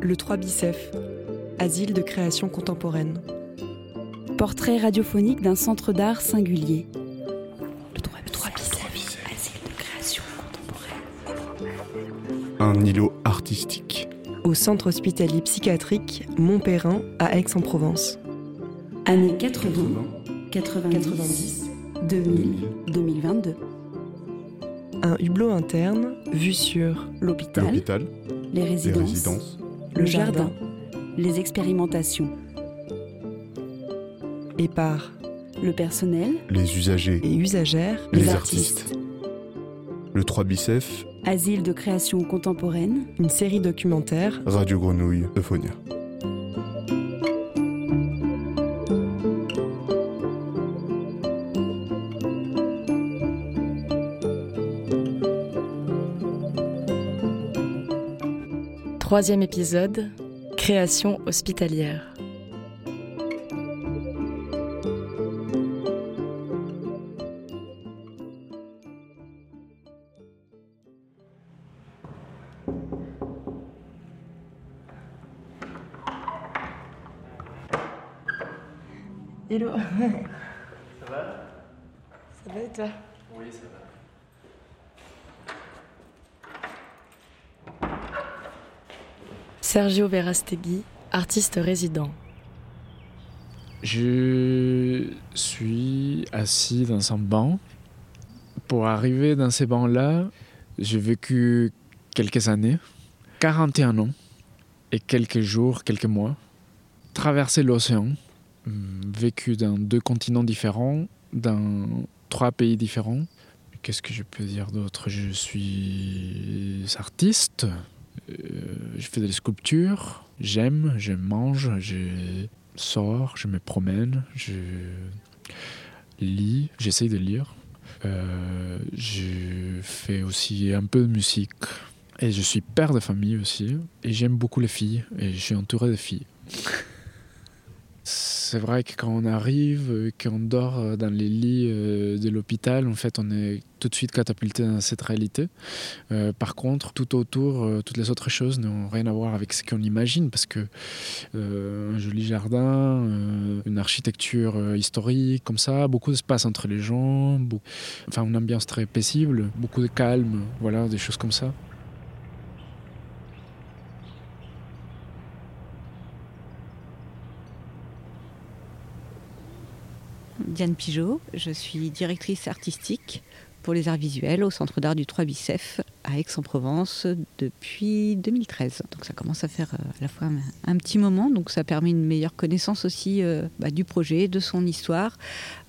Le 3 Bicef, asile de création contemporaine. Portrait radiophonique d'un centre d'art singulier. Le 3 Bicef, asile de création contemporaine. Un îlot artistique. Au centre hospitalier psychiatrique Montperrin à Aix-en-Provence. Années 80, 90, 2000, 2022. Un hublot interne vu sur L'hôpital, L'hôpital, les les résidences, résidences, le jardin, les expérimentations, et par le personnel, les usagers, et usagères, les, artistes. Le 3 Bicef, asile de création contemporaine, une série documentaire. Radio Grenouille, Euphonia. Troisième épisode, création hospitalière. Sergio Verastegui, artiste résident. Je suis assis dans un banc. Pour arriver dans ces bancs-là, j'ai vécu quelques années, 41 ans et quelques jours, quelques mois. Traversé l'océan, hum, vécu dans deux continents différents, dans trois pays différents. Qu'est-ce que je peux dire d'autre? Je suis artiste, je fais des sculptures, j'aime, je mange, je sors, je me promène, je lis, j'essaye de lire. Euh, je fais aussi un peu de musique. Et je suis père de famille aussi. Et j'aime beaucoup les filles. Et je suis entouré de filles. C'est vrai que quand on arrive, euh, qu'on dort euh, dans les lits euh, de l'hôpital, en fait, on est tout de suite catapulté dans cette réalité. Par contre, tout autour, toutes les autres choses n'ont rien à voir avec ce qu'on imagine, parce que un joli jardin, une architecture historique, comme ça, beaucoup d'espace entre les gens, enfin une ambiance très paisible, beaucoup de calme, voilà, des choses comme ça. Diane Pigeot, je suis directrice artistique pour les arts visuels au Centre d'art du 3 Bicef à Aix-en-Provence depuis 2013. Donc ça commence à faire euh, à la fois un, petit moment, donc ça permet une meilleure connaissance aussi euh, bah, du projet, de son histoire,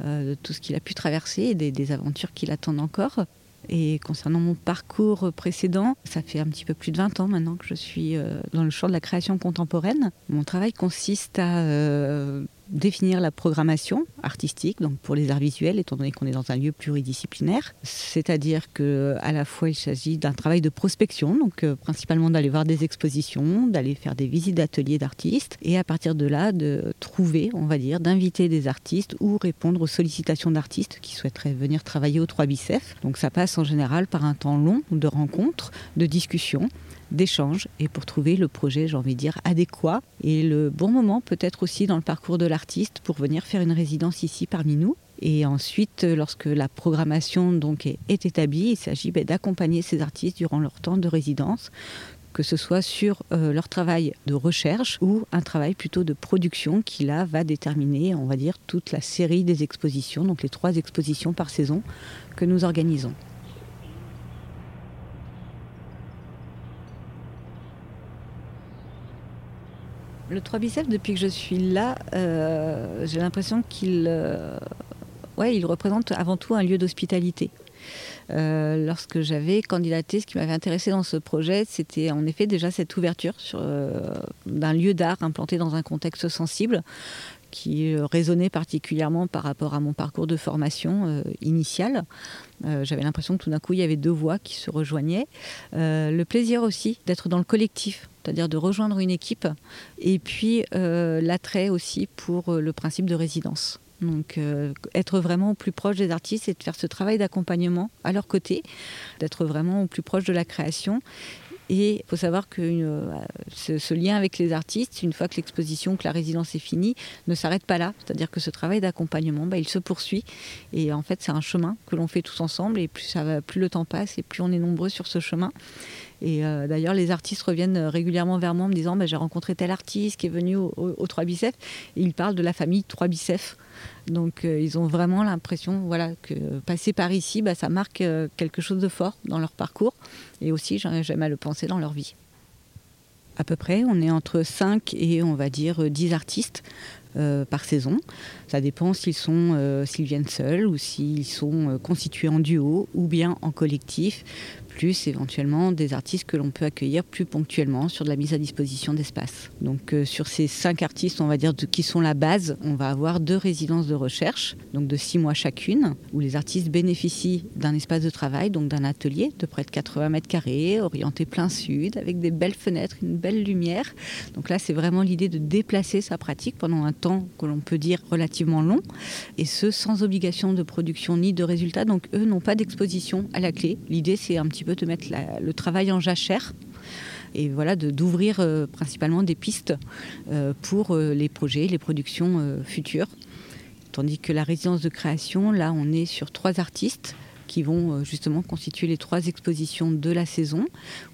euh, de tout ce qu'il a pu traverser et des, aventures qui l'attendent encore. Et concernant mon parcours précédent, ça fait un petit peu plus de 20 ans maintenant que je suis dans le champ de la création contemporaine. Mon travail consiste à définir la programmation artistique, donc pour les arts visuels, étant donné qu'on est dans un lieu pluridisciplinaire. C'est-à-dire que à la fois il s'agit d'un travail de prospection, donc euh, principalement d'aller voir des expositions, d'aller faire des visites d'ateliers d'artistes, et à partir de là de trouver, on va dire, d'inviter des artistes ou répondre aux sollicitations d'artistes qui souhaiteraient venir travailler au 3 Bicef. Donc ça passe en général par un temps long de rencontres, de discussions d'échanges et pour trouver le projet, j'ai envie de dire, adéquat et le bon moment peut-être aussi dans le parcours de l'artiste pour venir faire une résidence ici parmi nous. Et ensuite, lorsque la programmation donc est, est établie, il s'agit ben, d'accompagner ces artistes durant leur temps de résidence, que ce soit sur euh, leur travail de recherche ou un travail plutôt de production qui là va déterminer, on va dire, toute la série des expositions, donc les trois expositions par saison que nous organisons. Le 3 biceps, depuis que je suis là, euh, j'ai l'impression qu'il euh, ouais, il représente avant tout un lieu d'hospitalité. Euh, lorsque j'avais candidaté, ce qui m'avait intéressé dans ce projet, c'était en effet déjà cette ouverture d'un lieu d'art implanté dans un contexte sensible qui euh, résonnait particulièrement par rapport à mon parcours de formation euh, initial. Euh, J'avais l'impression que tout d'un coup, il y avait deux voix qui se rejoignaient. Le plaisir aussi d'être dans le collectif, c'est-à-dire de rejoindre une équipe, et puis l'attrait aussi pour le principe de résidence. Donc être vraiment au plus proche des artistes et de faire ce travail d'accompagnement à leur côté, d'être vraiment au plus proche de la création Et il faut savoir que euh, ce, lien avec les artistes, une fois que l'exposition, que la résidence est finie, ne s'arrête pas là. C'est-à-dire que ce travail d'accompagnement, bah, il se poursuit. Et en fait, c'est un chemin que l'on fait tous ensemble. Et plus, ça va, plus le temps passe et plus on est nombreux sur ce chemin. Et euh, d'ailleurs, les artistes reviennent régulièrement vers moi en me disant bah, J'ai rencontré tel artiste qui est venu au, au, 3 Bicef. Et il parle de la famille 3 Bicef. Donc euh, ils ont vraiment l'impression voilà, que passer par ici, bah, ça marque euh, quelque chose de fort dans leur parcours. Et aussi, j'aime à le penser, dans leur vie. À peu près, on est entre 5 et on va dire 10 artistes. Par saison. Ça dépend s'ils sont s'ils viennent seuls ou s'ils sont constitués en duo ou bien en collectif plus éventuellement des artistes que l'on peut accueillir plus ponctuellement sur de la mise à disposition d'espace. Donc euh, sur ces cinq artistes, on va dire, qui sont la base, on va avoir deux résidences de recherche, donc de six mois chacune, où les artistes bénéficient d'un espace de travail, donc d'un atelier de près de 80 mètres carrés, orienté plein sud, avec des belles fenêtres, une belle lumière. Donc là, c'est vraiment l'idée de déplacer sa pratique pendant un temps que l'on peut dire relativement long, et ce sans obligation de production ni de résultat. Donc eux n'ont pas d'exposition à la clé. L'idée, c'est un petit de mettre le travail en jachère et voilà d'ouvrir euh, principalement des pistes euh, pour euh, les projets, les productions futures. Tandis que la résidence de création, là, on est sur trois artistes qui vont euh, justement constituer les trois expositions de la saison,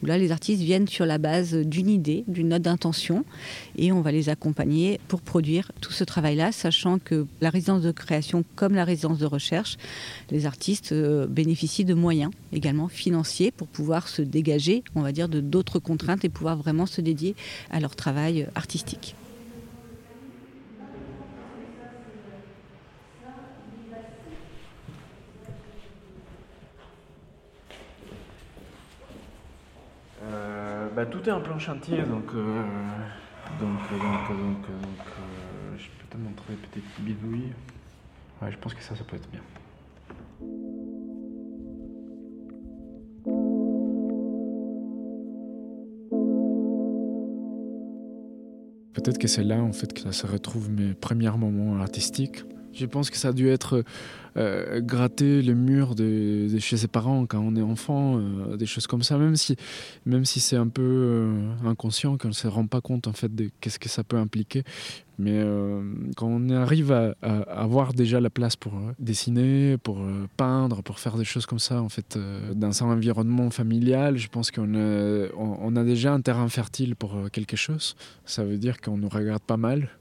où là les artistes viennent sur la base d'une idée, d'une note d'intention, et on va les accompagner pour produire tout ce travail-là, sachant que la résidence de création comme la résidence de recherche, les artistes euh, bénéficient de moyens également financiers pour pouvoir se dégager, on va dire, de d'autres contraintes et pouvoir vraiment se dédier à leur travail artistique. Bah, tout est en plan chantier, donc, euh, donc, donc, donc, donc euh, je peux te montrer petite bidouille. Ouais, je pense que ça, ça peut être bien. Peut-être que c'est là en fait que ça se retrouve mes premiers moments artistiques. Je pense que ça a dû être euh, gratter le mur de, chez ses parents quand on est enfant, euh, des choses comme ça, même si, même si c'est un peu euh, inconscient, qu'on ne se rend pas compte en fait de qu'est-ce que ça peut impliquer. Mais quand on arrive à, avoir déjà la place pour dessiner, pour peindre, pour faire des choses comme ça, en fait, dans un environnement familial, je pense qu'on a, a déjà un terrain fertile pour quelque chose. Ça veut dire qu'on nous regarde pas mal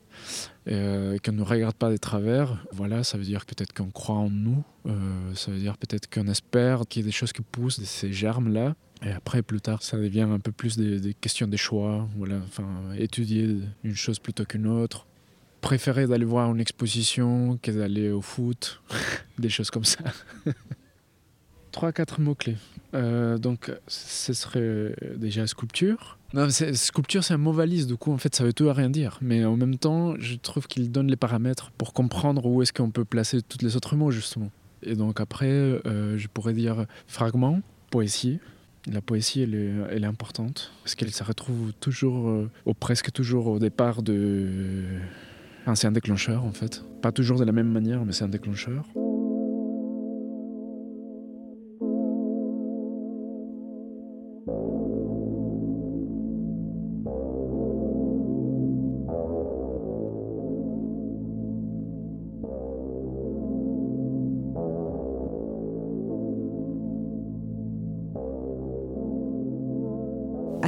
euh, qu'on ne regarde pas des travers. Voilà, ça veut dire peut-être qu'on croit en nous, euh, ça veut dire peut-être qu'on espère qu'il y ait des choses qui poussent de ces germes-là. Et après, plus tard, ça devient un peu plus des, questions des choix. Voilà, enfin, étudier une chose plutôt qu'une autre. Préférer d'aller voir une exposition que d'aller au foot, des choses comme ça. Trois, quatre mots-clés. Euh, donc, ce serait déjà sculpture, non, sculpture, c'est un mot valise, du coup, en fait, ça veut tout à rien dire. Mais en même temps, je trouve qu'il donne les paramètres pour comprendre où est-ce qu'on peut placer tous les autres mots, justement. Et donc après, euh, je pourrais dire fragment, poésie. La poésie, elle est, elle est importante, parce qu'elle se retrouve toujours, euh, ou presque toujours au départ de... Enfin, c'est un déclencheur, en fait. Pas toujours de la même manière, mais c'est un déclencheur.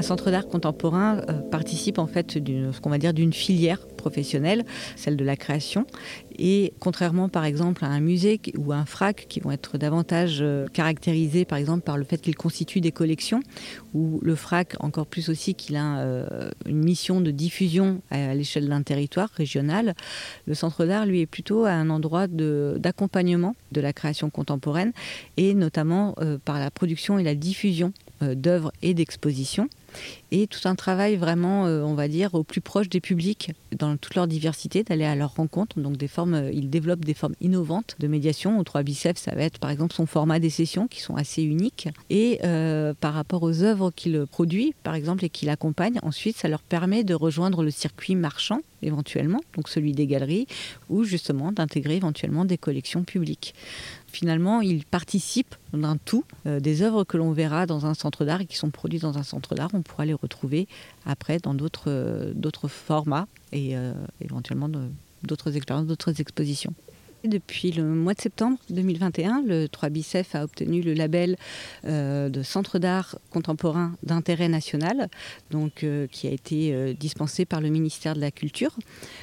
Centre d'art contemporain euh, participe en fait d'une ce qu'on va dire d'une filière professionnelle, celle de la création. Et contrairement par exemple à un musée ou un FRAC qui vont être davantage euh, caractérisés par exemple par le fait qu'ils constituent des collections, ou le FRAC encore plus aussi qu'il a euh, une mission de diffusion à l'échelle d'un territoire régional, le Centre d'art lui est plutôt un endroit d'accompagnement de, la création contemporaine et notamment par la production et la diffusion d'œuvres et d'expositions et tout un travail vraiment, euh, on va dire, au plus proche des publics dans toute leur diversité, d'aller à leur rencontre. Donc des formes, euh, il développe des formes innovantes de médiation. Au 3 biceps, ça va être par exemple son format des sessions qui sont assez uniques. Et euh, par rapport aux œuvres qu'il produit, par exemple, et qu'il accompagne, ensuite, ça leur permet de rejoindre le circuit marchand éventuellement, donc celui des galeries, ou justement d'intégrer éventuellement des collections publiques finalement, il participe d'un tout. des œuvres que l'on verra dans un centre d'art et qui sont produites dans un centre d'art, on pourra les retrouver après dans d'autres formats et éventuellement d'autres expériences, d'autres expositions. Depuis le mois de septembre 2021, le 3 Bicef a obtenu le label euh, de Centre d'art contemporain d'intérêt national, donc, euh, qui a été euh, dispensé par le ministère de la Culture.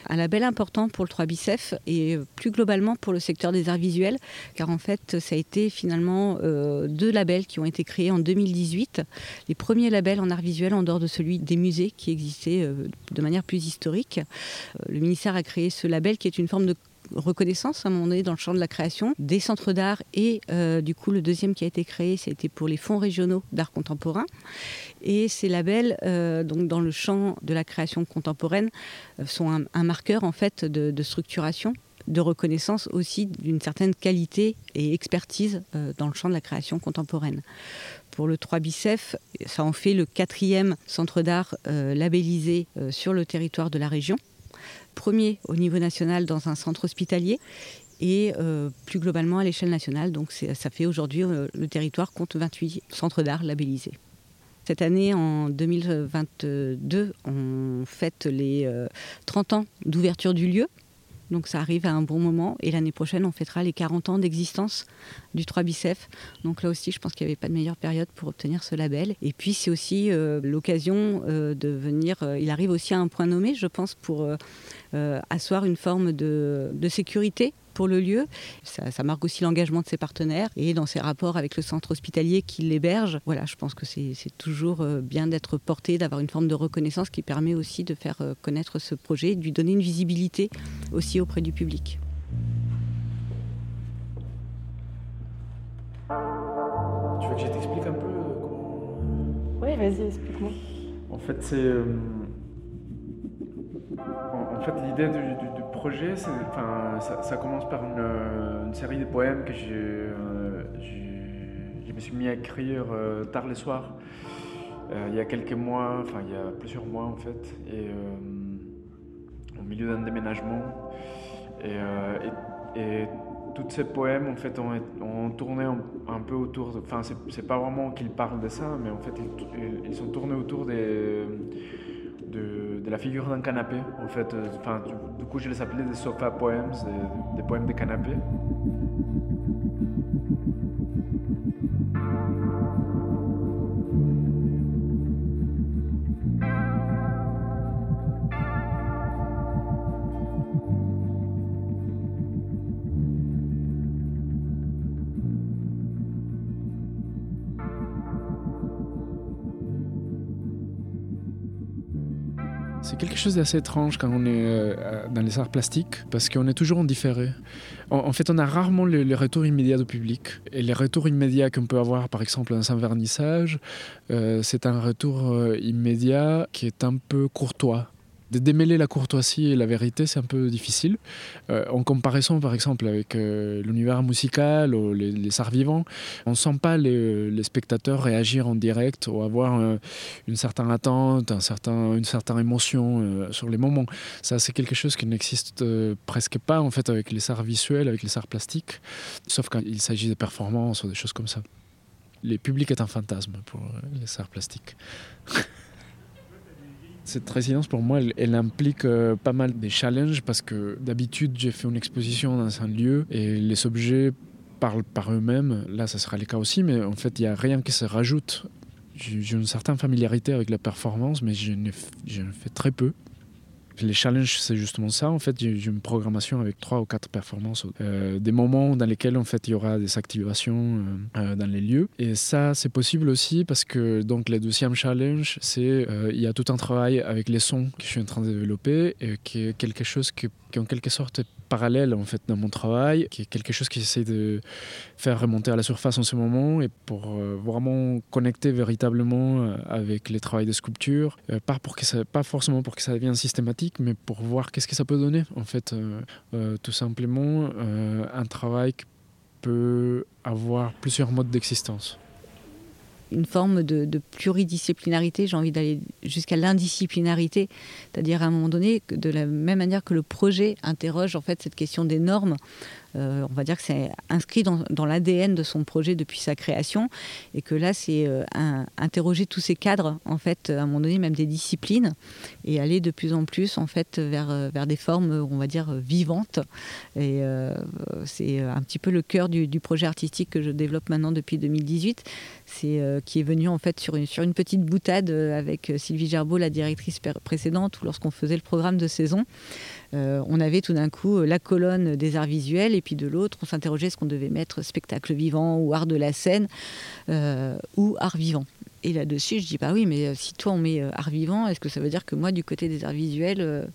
Un label important pour le 3 Bicef et plus globalement pour le secteur des arts visuels, car en fait, ça a été finalement deux labels qui ont été créés en 2018. Les premiers labels en art visuel en dehors de celui des musées qui existait de manière plus historique. Le ministère a créé ce label qui est une forme de reconnaissance à un moment donné dans le champ de la création des centres d'art et euh, du coup le deuxième qui a été créé c'était pour les fonds régionaux d'art contemporain et ces labels euh, donc dans le champ de la création contemporaine euh, sont un, marqueur en fait de, structuration de reconnaissance aussi d'une certaine qualité et expertise dans le champ de la création contemporaine. Pour le 3 Bicef, ça en fait le quatrième centre d'art labellisé sur le territoire de la région premier au niveau national dans un centre hospitalier et euh, plus globalement à l'échelle nationale. Donc ça fait aujourd'hui, euh, le territoire compte 28 centres d'art labellisés. Cette année, en 2022, on fête les 30 euh, ans d'ouverture du lieu. Donc ça arrive à un bon moment. Et l'année prochaine, on fêtera les 40 ans d'existence du 3 Bicef. Donc là aussi, je pense qu'il n'y avait pas de meilleure période pour obtenir ce label. Et puis c'est aussi l'occasion de venir, il arrive aussi à un point nommé, je pense, pour euh, asseoir une forme de, sécurité pour le lieu. Ça, marque aussi l'engagement de ses partenaires et dans ses rapports avec le centre hospitalier qui l'héberge. Voilà, je pense que c'est toujours euh, bien d'être porté, d'avoir une forme de reconnaissance qui permet aussi de faire euh, connaître ce projet, de lui donner une visibilité aussi auprès du public. Tu veux que je t'explique un peu comment... Oui, vas-y, explique-moi. En fait, c'est en fait, l'idée du, projet, ça, commence par une, série de poèmes que euh, je me suis mis à écrire euh, tard le soir, euh, il y a quelques mois, enfin il y a plusieurs mois en fait, au milieu d'un déménagement. Et, et, tous ces poèmes en fait ont, tourné un, peu autour, enfin c'est pas vraiment qu'ils parlent de ça, mais en fait ils, ils sont tournés autour des de, la figure d'un canapé. En fait, euh, enfin, du, coup, je les appelais des sofa poems, des, des poèmes de canapé. C'est quelque chose d'assez étrange quand on est euh, dans les arts plastiques, parce qu'on est toujours en différé. En, fait, on a rarement les, retours immédiats du public. Et les retours immédiats qu'on peut avoir, par exemple, dans un vernissage, euh, c'est un retour euh, immédiat qui est un peu courtois de démêler la courtoisie et la vérité, c'est un peu difficile. Euh, en comparaison, par exemple, avec euh, l'univers musical ou les, arts vivants, on ne sent pas les, spectateurs réagir en direct ou avoir euh, une certaine attente, un certain, une certaine émotion sur les moments. Ça, c'est quelque chose qui n'existe presque pas en fait avec les arts visuels, avec les arts plastiques, sauf quand il s'agit de performances ou des choses comme ça. Les publics est un fantasme pour les arts plastiques. Cette résidence, pour moi, elle, implique euh, pas mal de challenges parce que d'habitude, j'ai fait une exposition dans un lieu et les objets parlent par eux-mêmes. Là, ça sera le cas aussi, mais en fait, il n'y a rien qui se rajoute. J'ai une certaine familiarité avec la performance, mais je ne fais très peu. Les challenges, c'est justement ça. En fait, j'ai une programmation avec trois ou quatre performances, euh, des moments dans lesquels en fait il y aura des activations euh, euh, dans les lieux. Et ça, c'est possible aussi parce que donc le deuxième challenge, c'est il y a tout un travail avec les sons que je suis en train de développer et qui est quelque chose qui, qui en quelque sorte parallèle en fait dans mon travail, qui est quelque chose qui essaie de faire remonter à la surface en ce moment et pour euh, vraiment connecter véritablement euh, avec les travaux de sculpture, euh, pas pour que ça, pas forcément pour que ça devienne systématique, mais pour voir qu'est-ce que ça peut donner en fait, tout simplement un travail qui peut avoir plusieurs modes d'existence une forme de, pluridisciplinarité, j'ai envie d'aller jusqu'à l'indisciplinarité, c'est-à-dire à un moment donné, de la même manière que le projet interroge en fait cette question des normes, on va dire que c'est inscrit dans, l'ADN de son projet depuis sa création, et que là, c'est interroger tous ces cadres, en fait, à un moment donné, même des disciplines, et aller de plus en plus, en fait, vers, vers des formes, on va dire, vivantes. Et c'est un petit peu le cœur du, du, projet artistique que je développe maintenant depuis 2018. C'est qui est venu, en fait, sur une, sur une petite boutade avec Sylvie Gerbeau, la directrice précédente, ou lorsqu'on faisait le programme de saison. Euh, on avait tout d'un coup euh, la colonne des arts visuels et puis de l'autre, on s'interrogeait ce qu'on devait mettre spectacle vivant ou art de la scène euh, ou art vivant. Et là-dessus, je dis bah oui, mais si toi on met art vivant, est-ce que ça veut dire que moi du côté des arts visuels,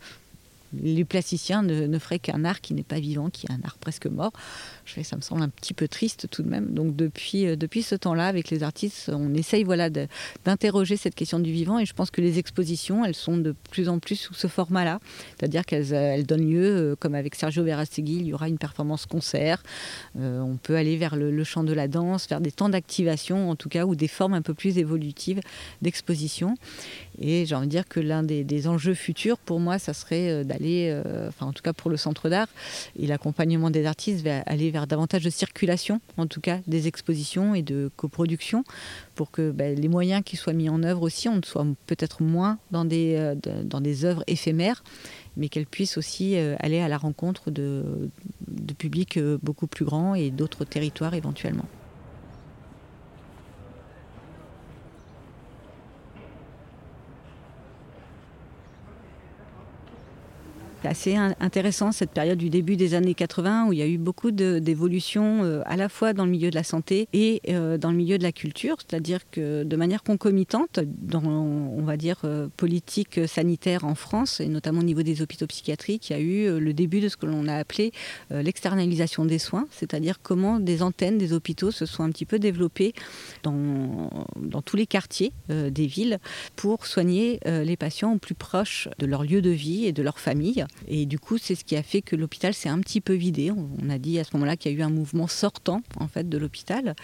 les plasticiens ne, ne feraient qu'un art qui n'est pas vivant, qui est un art presque mort? Ça me semble un petit peu triste tout de même. Donc depuis, euh, depuis ce temps-là, avec les artistes, on essaye voilà, d'interroger cette question du vivant et je pense que les expositions, elles sont de plus en plus sous ce format-là. C'est-à-dire qu'elles euh, elles donnent lieu, euh, comme avec Sergio Verastegui, il y aura une performance concert. on peut aller vers le, chant de la danse, faire des temps d'activation en tout cas, ou des formes un peu plus évolutives d'exposition. Et j'ai envie de dire que l'un des, enjeux futurs pour moi, ça serait d'aller, enfin en tout cas pour le centre d'art et l'accompagnement des artistes, aller vers davantage de circulation, en tout cas des expositions et de coproduction, pour que ben, les moyens qui soient mis en œuvre aussi, on soit peut-être moins dans des, euh, dans des œuvres éphémères, mais qu'elles puissent aussi euh, aller à la rencontre de, de publics euh, beaucoup plus grands et d'autres territoires éventuellement. Assez intéressant cette période du début des années 80 où il y a eu beaucoup d'évolutions euh, à la fois dans le milieu de la santé et euh, dans le milieu de la culture, c'est-à-dire que de manière concomitante, dans on va dire euh, politique sanitaire en France et notamment au niveau des hôpitaux psychiatriques, il y a eu le début de ce que l'on a appelé l'externalisation des soins, c'est-à-dire comment des antennes des hôpitaux se sont un petit peu développées dans, dans tous les quartiers des villes pour soigner les patients au plus proche de leur lieu de vie et de leur famille. Et du coup, c'est ce qui a fait que l'hôpital s'est un petit peu vidé. On a dit à ce moment-là qu'il y a eu un mouvement sortant en fait de l'hôpital.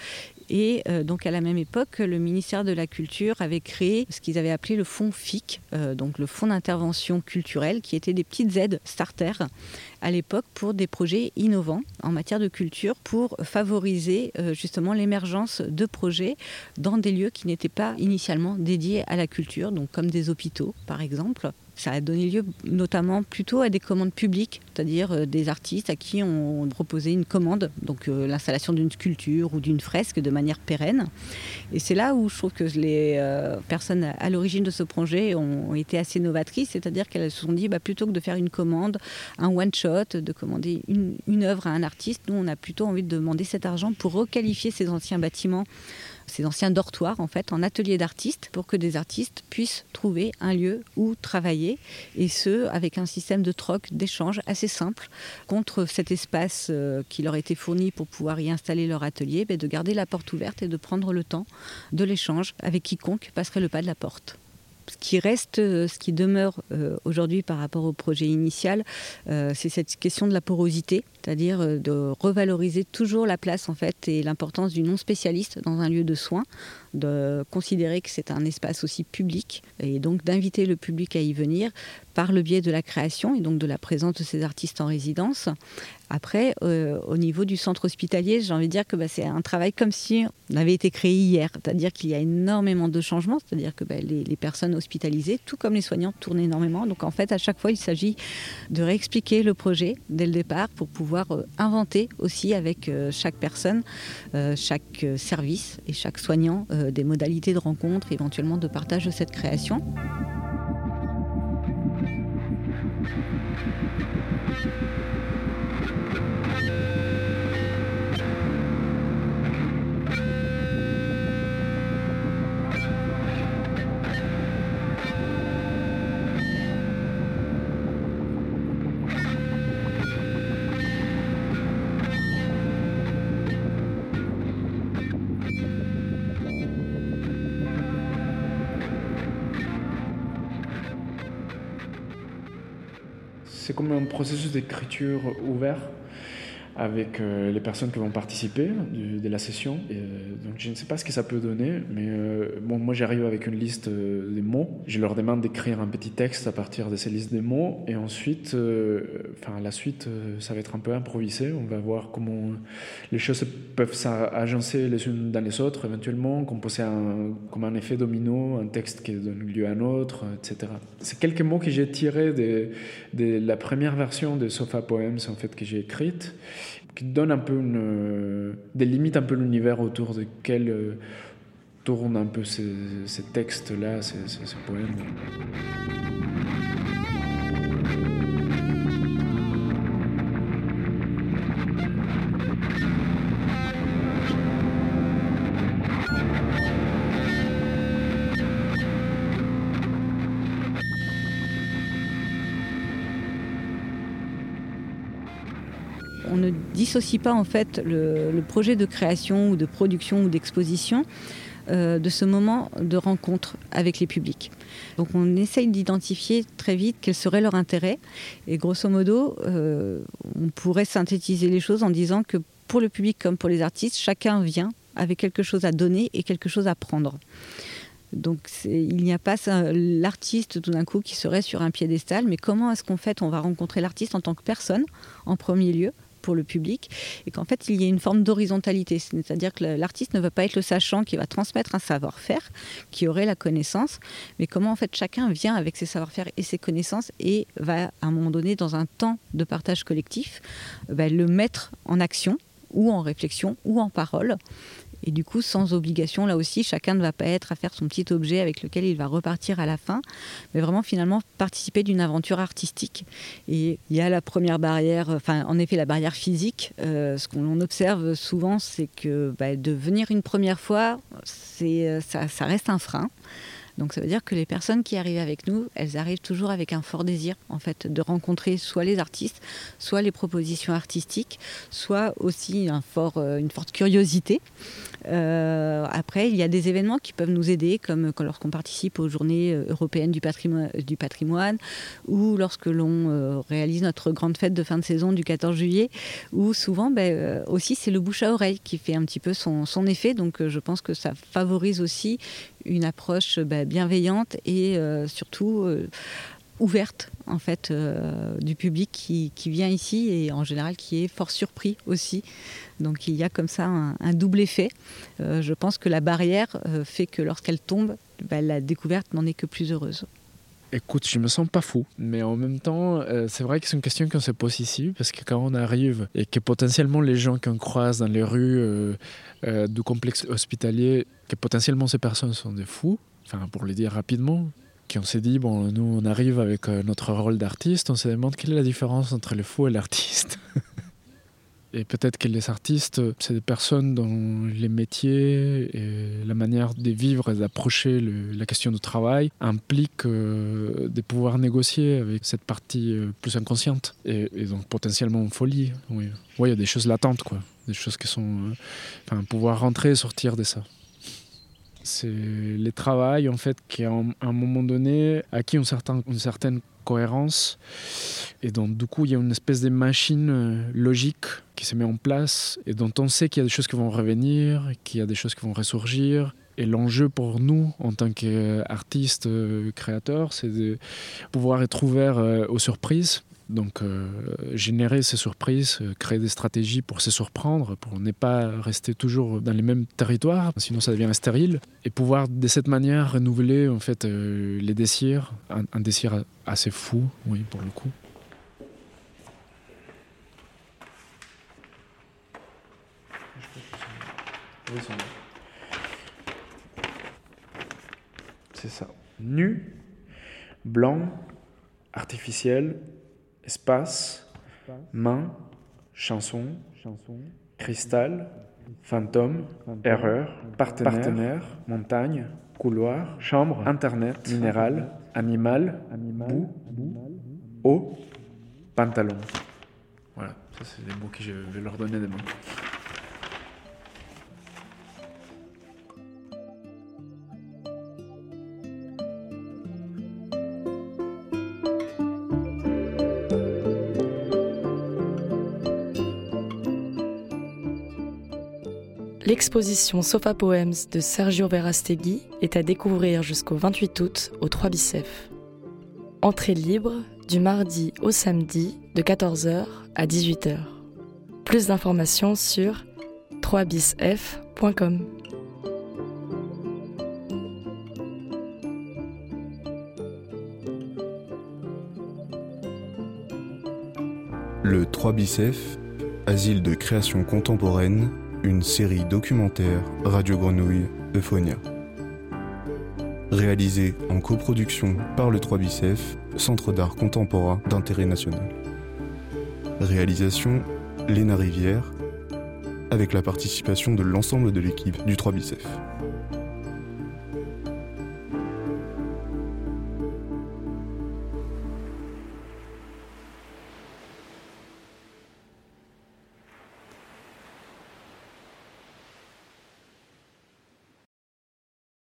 Et euh, donc à la même époque, le ministère de la Culture avait créé ce qu'ils avaient appelé le fonds FIC, euh, donc le fonds d'intervention culturelle, qui étaient des petites aides starter à l'époque pour des projets innovants en matière de culture pour favoriser euh, justement l'émergence de projets dans des lieux qui n'étaient pas initialement dédiés à la culture, donc comme des hôpitaux par exemple. Ça a donné lieu notamment plutôt à des commandes publiques, c'est-à-dire euh, des artistes à qui on proposait une commande, donc euh, l'installation d'une sculpture ou d'une fresque de manière pérenne. Et c'est là où je trouve que les euh, personnes à l'origine de ce projet ont été assez novatrices, c'est-à-dire qu'elles se sont dit, bah, plutôt que de faire une commande, un one-shot, de commander une, une œuvre à un artiste, nous on a plutôt envie de demander cet argent pour requalifier ces anciens bâtiments ces anciens dortoirs en fait en ateliers d'artistes pour que des artistes puissent trouver un lieu où travailler et ce avec un système de troc d'échange assez simple contre cet espace euh, qui leur était fourni pour pouvoir y installer leur atelier, ben, de garder la porte ouverte et de prendre le temps de l'échange avec quiconque passerait le pas de la porte. Ce qui reste, euh, ce qui demeure euh, aujourd'hui par rapport au projet initial, c'est cette question de la porosité c'est-à-dire euh, de revaloriser toujours la place en fait et l'importance du non spécialiste dans un lieu de soins, de considérer que c'est un espace aussi public et donc d'inviter le public à y venir par le biais de la création et donc de la présence de ces artistes en résidence. Après, euh, au niveau du centre hospitalier, j'ai envie de dire que bah, c'est un travail comme si on avait été créé hier, c'est-à-dire qu'il y a énormément de changements, c'est-à-dire que bah, les, les, personnes hospitalisées, tout comme les soignants, tournent énormément. Donc en fait, à chaque fois, il s'agit de réexpliquer le projet dès le départ pour pouvoir euh, inventer aussi avec euh, chaque personne, euh, chaque service et chaque soignant des modalités de rencontre, éventuellement de partage de cette création. Comme un processus d'écriture ouvert avec euh, les personnes qui vont participer de la session. Et, donc je ne sais pas ce que ça peut donner, mais bon, moi j'arrive avec une liste des mots. Je leur demande d'écrire un petit texte à partir de ces listes de mots, et ensuite, enfin la suite, ça va être un peu improvisé. On va voir comment les choses peuvent s'agencer les unes dans les autres, éventuellement, composer un, comme un effet domino, un texte qui donne lieu à un autre, etc. C'est quelques mots que j'ai tirés de, de, la première version de Sofa Poems en fait, que j'ai écrite, qui donne un peu une, délimite un peu l'univers autour de quel euh, tournent un peu ces, textes-là, ces poèmes. Dissocie pas en fait le, projet de création ou de production ou d'exposition euh, de ce moment de rencontre avec les publics. Donc on essaye d'identifier très vite quel serait leur intérêt et grosso modo euh, on pourrait synthétiser les choses en disant que pour le public comme pour les artistes, chacun vient avec quelque chose à donner et quelque chose à prendre. Donc il n'y a pas l'artiste tout d'un coup qui serait sur un piédestal, mais comment est-ce qu'en fait? On va rencontrer l'artiste en tant que personne en premier lieu pour le public et qu'en fait il y ait une forme d'horizontalité, c'est-à-dire que l'artiste ne va pas être le sachant qui va transmettre un savoir-faire, qui aurait la connaissance, mais comment en fait chacun vient avec ses savoir-faire et ses connaissances et va à un moment donné dans un temps de partage collectif bah, le mettre en action ou en réflexion ou en parole et du coup, sans obligation, là aussi, chacun ne va pas être à faire son petit objet avec lequel il va repartir à la fin, mais vraiment finalement participer d'une aventure artistique. Et il y a la première barrière, enfin en effet la barrière physique. Euh, ce qu'on observe souvent, c'est que bah, de venir une première fois, c'est ça, ça reste un frein. Donc ça veut dire que les personnes qui arrivent avec nous, elles arrivent toujours avec un fort désir en fait de rencontrer soit les artistes, soit les propositions artistiques, soit aussi un fort, euh, une forte curiosité. Euh, après, il y a des événements qui peuvent nous aider, comme lorsqu'on participe aux journées euh, européennes du patrimoine, ou lorsque l'on réalise notre grande fête de fin de saison du 14 juillet, où souvent ben, aussi c'est le bouche à oreille qui fait un petit peu son, effet. Donc je pense que ça favorise aussi une approche bah, bienveillante et euh, surtout euh, ouverte en fait euh, du public qui, vient ici et en général qui est fort surpris aussi. Donc il y a comme ça un, double effet. je pense que la barrière fait que lorsqu'elle tombe, bah, la découverte n'en est que plus heureuse. Écoute, je me sens pas fou, mais en même temps, c'est vrai que c'est une question qu'on se pose ici, parce que quand on arrive et que potentiellement les gens qu'on croise dans les rues du complexe hospitalier que potentiellement ces personnes sont des fous, enfin pour le dire rapidement, qui on s'est dit, bon, nous on arrive avec euh, notre rôle d'artiste, on se demande quelle est la différence entre le fou et l'artiste. et peut-être que les artistes, c'est des personnes dont les métiers et la manière de vivre et d'approcher la question du travail impliquent euh, de pouvoir négocier avec cette partie euh, plus inconsciente et, donc potentiellement en folie. Oui, il y a des choses latentes, quoi. Des choses qui sont. enfin, pouvoir rentrer et sortir de ça. C'est les travail en fait qui à un moment donné acquis une certaine, une certaine cohérence et donc du coup il y a une espèce de machine euh, logique qui se met en place et dont on sait qu'il y a des choses qui vont revenir, qu'il y a des choses qui vont ressurgir. Et l'enjeu pour nous, en tant qu'artistes, euh, créateurs, c'est de pouvoir être ouvert euh, aux surprises donc euh, générer ces surprises, euh, créer des stratégies pour se surprendre, pour ne pas rester toujours dans les mêmes territoires, sinon ça devient stérile, et pouvoir de cette manière renouveler en fait euh, les désirs, un, désir assez fou, oui, pour le coup. C'est ça. Nu, blanc, artificiel, espace, main, chanson, cristal, fantôme, erreur, partenaire, montagne, couloir, chambre, internet, minéral, animal, boue, eau, pantalon. Voilà, ça c'est les mots que je vais leur donner demain. L'exposition Sofa Poems de Sergio Verastegui est à découvrir jusqu'au 28 août au 3 Bicef. Entrée libre du mardi au samedi de 14h à 18h. Plus d'informations sur 3bisf.com. Le 3 Bicef, asile de création contemporaine, une série documentaire Radio Grenouille Euphonia. Réalisée en coproduction par le 3 Bicef, Centre d'art contemporain d'intérêt national. Réalisation Léna Rivière, avec la participation de l'ensemble de l'équipe du 3 Bicef.